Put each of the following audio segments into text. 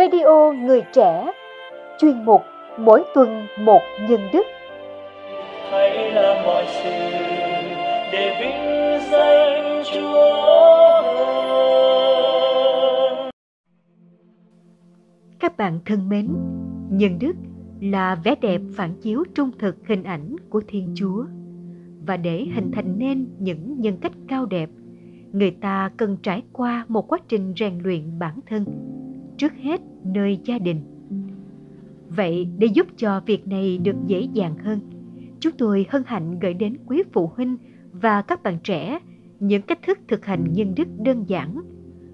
Radio Người Trẻ Chuyên mục Mỗi tuần một nhân đức. Hãy làm mọi sự để vinh danh Chúa Các bạn thân mến, nhân đức là vẻ đẹp phản chiếu trung thực hình ảnh của Thiên Chúa. Và để hình thành nên những nhân cách cao đẹp người ta cần trải qua một quá trình rèn luyện bản thân. Trước hết nơi gia đình. Vậy để giúp cho việc này được dễ dàng hơn, chúng tôi hân hạnh gửi đến quý phụ huynh và các bạn trẻ những cách thức thực hành nhân đức đơn giản,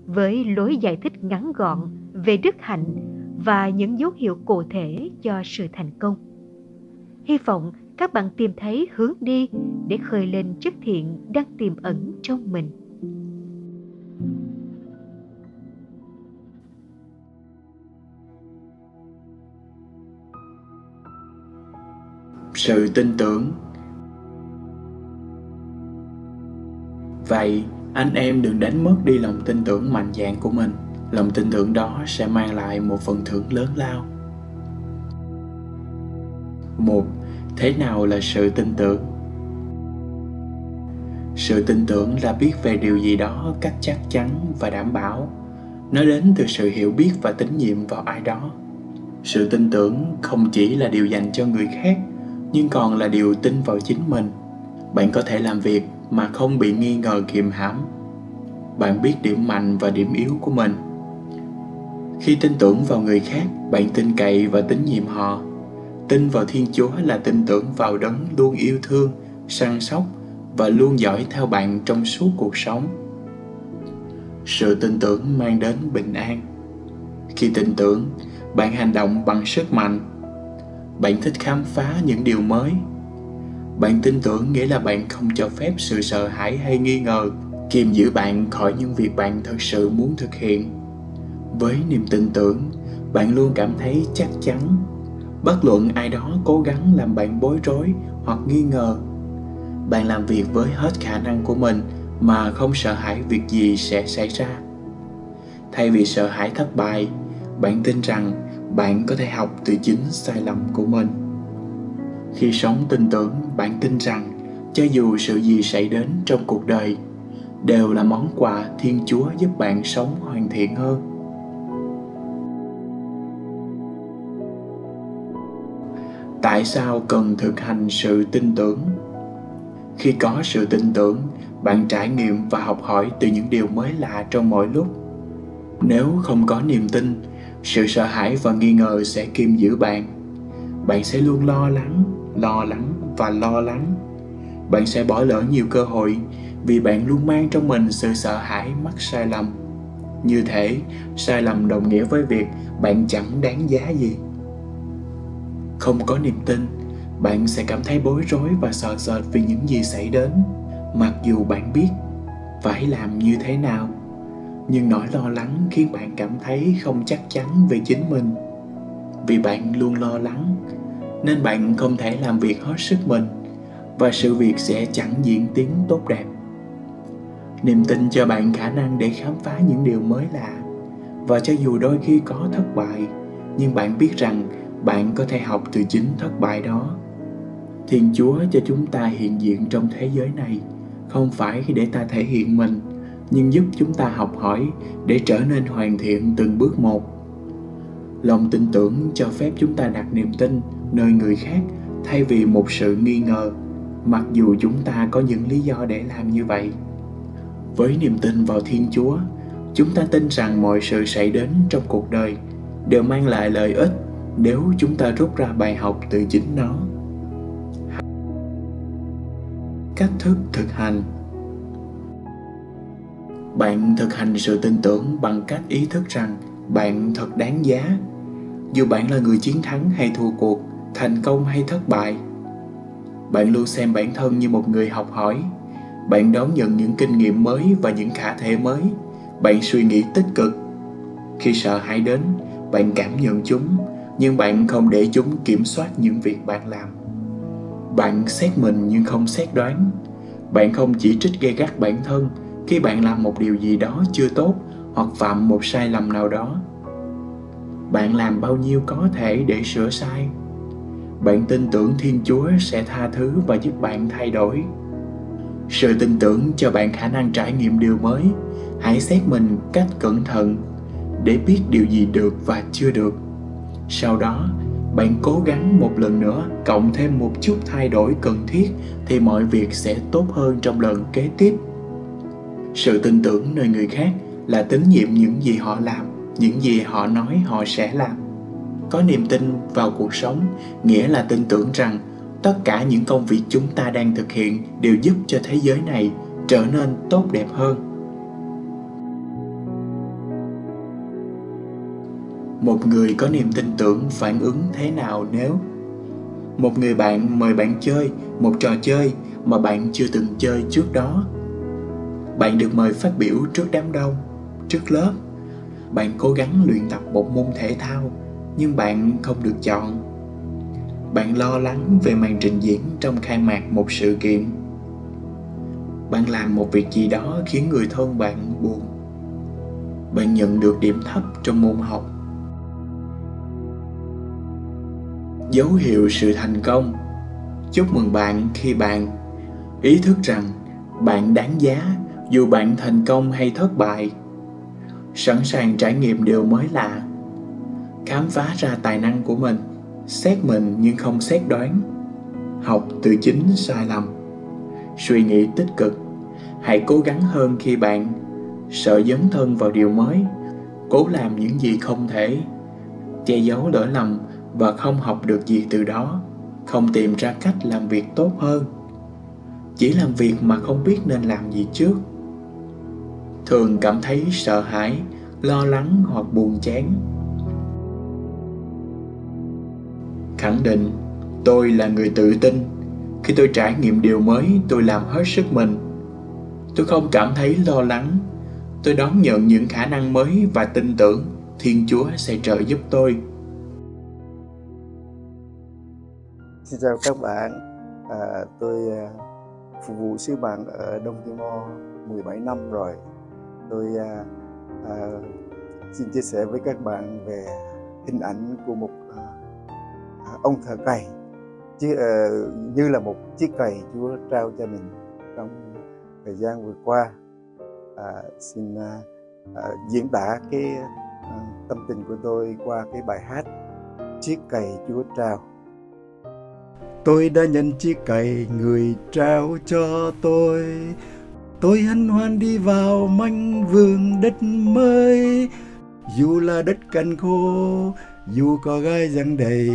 với lối giải thích ngắn gọn về đức hạnh và những dấu hiệu cụ thể cho sự thành công. Hy vọng các bạn tìm thấy hướng đi để khơi lên chất thiện đang tiềm ẩn trong mình. Sự tin tưởng. Vậy, anh em đừng đánh mất đi lòng tin tưởng mạnh dạn của mình. Lòng tin tưởng đó sẽ mang lại một phần thưởng lớn lao. Một, thế nào là sự tin tưởng? Sự tin tưởng là biết về điều gì đó cách chắc chắn và đảm bảo. Nó đến từ sự hiểu biết và tín nhiệm vào ai đó. Sự tin tưởng không chỉ là điều dành cho người khác nhưng còn là điều tin vào chính mình. Bạn có thể làm việc mà không bị nghi ngờ kiềm hãm. Bạn biết điểm mạnh và điểm yếu của mình. Khi tin tưởng vào người khác, bạn tin cậy và tín nhiệm họ. Tin vào thiên chúa là tin tưởng vào đấng luôn yêu thương, săn sóc và luôn dõi theo bạn trong suốt cuộc sống. Sự tin tưởng mang đến bình an. Khi tin tưởng, bạn hành động bằng sức mạnh bạn thích khám phá những điều mới. Bạn tin tưởng nghĩa là bạn không cho phép sự sợ hãi hay nghi ngờ kiềm giữ bạn khỏi những việc bạn thật sự muốn thực hiện. Với niềm tin tưởng, bạn luôn cảm thấy chắc chắn. Bất luận ai đó cố gắng làm bạn bối rối hoặc nghi ngờ, bạn làm việc với hết khả năng của mình mà không sợ hãi việc gì sẽ xảy ra. Thay vì sợ hãi thất bại, bạn tin rằng bạn có thể học từ chính sai lầm của mình. Khi sống tin tưởng, bạn tin rằng cho dù sự gì xảy đến trong cuộc đời, đều là món quà thiên chúa giúp bạn sống hoàn thiện hơn. Tại sao cần thực hành sự tin tưởng? Khi có sự tin tưởng, bạn trải nghiệm và học hỏi từ những điều mới lạ trong mọi lúc. Nếu không có niềm tin sự sợ hãi và nghi ngờ sẽ kiềm giữ bạn. Bạn sẽ luôn lo lắng lo lắng và lo lắng. Bạn sẽ bỏ lỡ nhiều cơ hội vì bạn luôn mang trong mình sự sợ hãi mắc sai lầm. Như thể sai lầm đồng nghĩa với việc bạn chẳng đáng giá gì. Không có niềm tin, bạn sẽ cảm thấy bối rối và sợ sệt vì những gì xảy đến, mặc dù bạn biết phải làm như thế nào nhưng nỗi lo lắng khiến bạn cảm thấy không chắc chắn về chính mình. Vì bạn luôn lo lắng, nên bạn không thể làm việc hết sức mình và sự việc sẽ chẳng diễn tiến tốt đẹp. Niềm tin cho bạn khả năng để khám phá những điều mới lạ. Và cho dù đôi khi có thất bại, nhưng bạn biết rằng bạn có thể học từ chính thất bại đó. Thiên chúa cho chúng ta hiện diện trong thế giới này, không phải để ta thể hiện mình nhưng giúp chúng ta học hỏi để trở nên hoàn thiện từng bước một. Lòng tin tưởng cho phép chúng ta đặt niềm tin nơi người khác thay vì một sự nghi ngờ, mặc dù chúng ta có những lý do để làm như vậy. Với niềm tin vào thiên chúa, chúng ta tin rằng mọi sự xảy đến trong cuộc đời đều mang lại lợi ích nếu chúng ta rút ra bài học từ chính nó. Cách thức thực hành bạn thực hành sự tin tưởng bằng cách ý thức rằng bạn thật đáng giá. Dù bạn là người chiến thắng hay thua cuộc, thành công hay thất bại, bạn luôn xem bản thân như một người học hỏi. Bạn đón nhận những kinh nghiệm mới và những khả thể mới. Bạn suy nghĩ tích cực. Khi sợ hãi đến, bạn cảm nhận chúng, nhưng bạn không để chúng kiểm soát những việc bạn làm. Bạn xét mình nhưng không xét đoán. Bạn không chỉ trích gây gắt bản thân khi bạn làm một điều gì đó chưa tốt hoặc phạm một sai lầm nào đó. Bạn làm bao nhiêu có thể để sửa sai. Bạn tin tưởng thiên chúa sẽ tha thứ và giúp bạn thay đổi. Sự tin tưởng cho bạn khả năng trải nghiệm điều mới. Hãy xét mình cách cẩn thận để biết điều gì được và chưa được. Sau đó, bạn cố gắng một lần nữa, cộng thêm một chút thay đổi cần thiết thì mọi việc sẽ tốt hơn trong lần kế tiếp sự tin tưởng nơi người khác là tín nhiệm những gì họ làm, những gì họ nói họ sẽ làm. Có niềm tin vào cuộc sống, nghĩa là tin tưởng rằng tất cả những công việc chúng ta đang thực hiện đều giúp cho thế giới này trở nên tốt đẹp hơn. Một người có niềm tin tưởng phản ứng thế nào nếu một người bạn mời bạn chơi, một trò chơi mà bạn chưa từng chơi trước đó bạn được mời phát biểu trước đám đông, trước lớp. Bạn cố gắng luyện tập một môn thể thao, nhưng bạn không được chọn. Bạn lo lắng về màn trình diễn trong khai mạc một sự kiện. Bạn làm một việc gì đó khiến người thân bạn buồn. Bạn nhận được điểm thấp trong môn học. Dấu hiệu sự thành công. Chúc mừng bạn khi bạn ý thức rằng bạn đáng giá dù bạn thành công hay thất bại. Sẵn sàng trải nghiệm điều mới lạ. Khám phá ra tài năng của mình, xét mình nhưng không xét đoán. Học từ chính sai lầm. Suy nghĩ tích cực. Hãy cố gắng hơn khi bạn sợ dấn thân vào điều mới, cố làm những gì không thể, che giấu lỗi lầm và không học được gì từ đó. Không tìm ra cách làm việc tốt hơn. Chỉ làm việc mà không biết nên làm gì trước thường cảm thấy sợ hãi lo lắng hoặc buồn chán. Khẳng định tôi là người tự tin. Khi tôi trải nghiệm điều mới tôi làm hết sức mình. Tôi không cảm thấy lo lắng. Tôi đón nhận những khả năng mới và tin tưởng thiên chúa sẽ trợ giúp tôi. Xin chào các bạn, à, tôi à, phục vụ sứ mạng ở Đông Timor 17 năm rồi. Tôi à, à, xin chia sẻ với các bạn về hình ảnh của một à, à ông thợ cày, chứ à, như là một chiếc cày Chúa trao cho mình trong thời gian vừa qua. À, xin à, à, diễn tả cái à, tâm tình của tôi qua cái bài hát chiếc cày Chúa trao tôi đã nhận chiếc cày người trao cho tôi tôi hân hoan đi vào manh vườn đất mới. Dù là đất cằn khô, dù có gai răng đầy,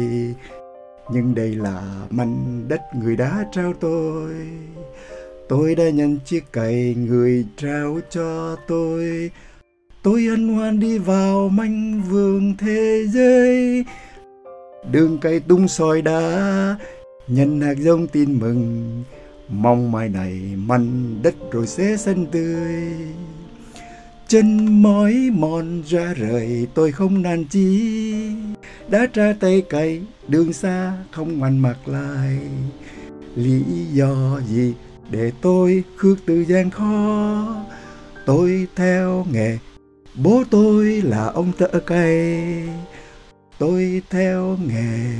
nhưng đây là mảnh đất người đã trao tôi. Tôi đã nhận chiếc cày người trao cho tôi. Tôi hân hoan đi vào manh vườn thế giới. Đường cây tung soi đá, nhân hạt giống tin mừng mong mai này manh đất rồi sẽ xanh tươi. Chân mỏi mòn ra rời, tôi không nản chi đã tra tay cày đường xa không ngoan mặt lại. Lý do gì để tôi khước từ gian khó? Tôi theo nghề, bố tôi là ông thợ cày. Tôi theo nghề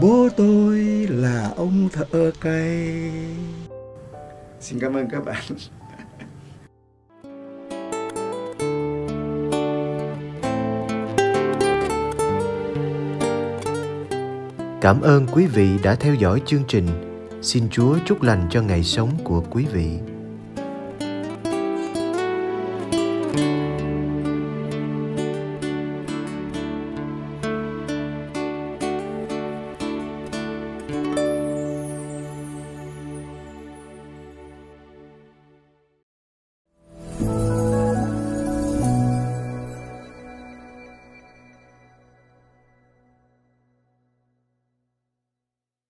Bố tôi là ông thợ cây. Xin cảm ơn các bạn. Cảm ơn quý vị đã theo dõi chương trình. Xin Chúa chúc lành cho ngày sống của quý vị.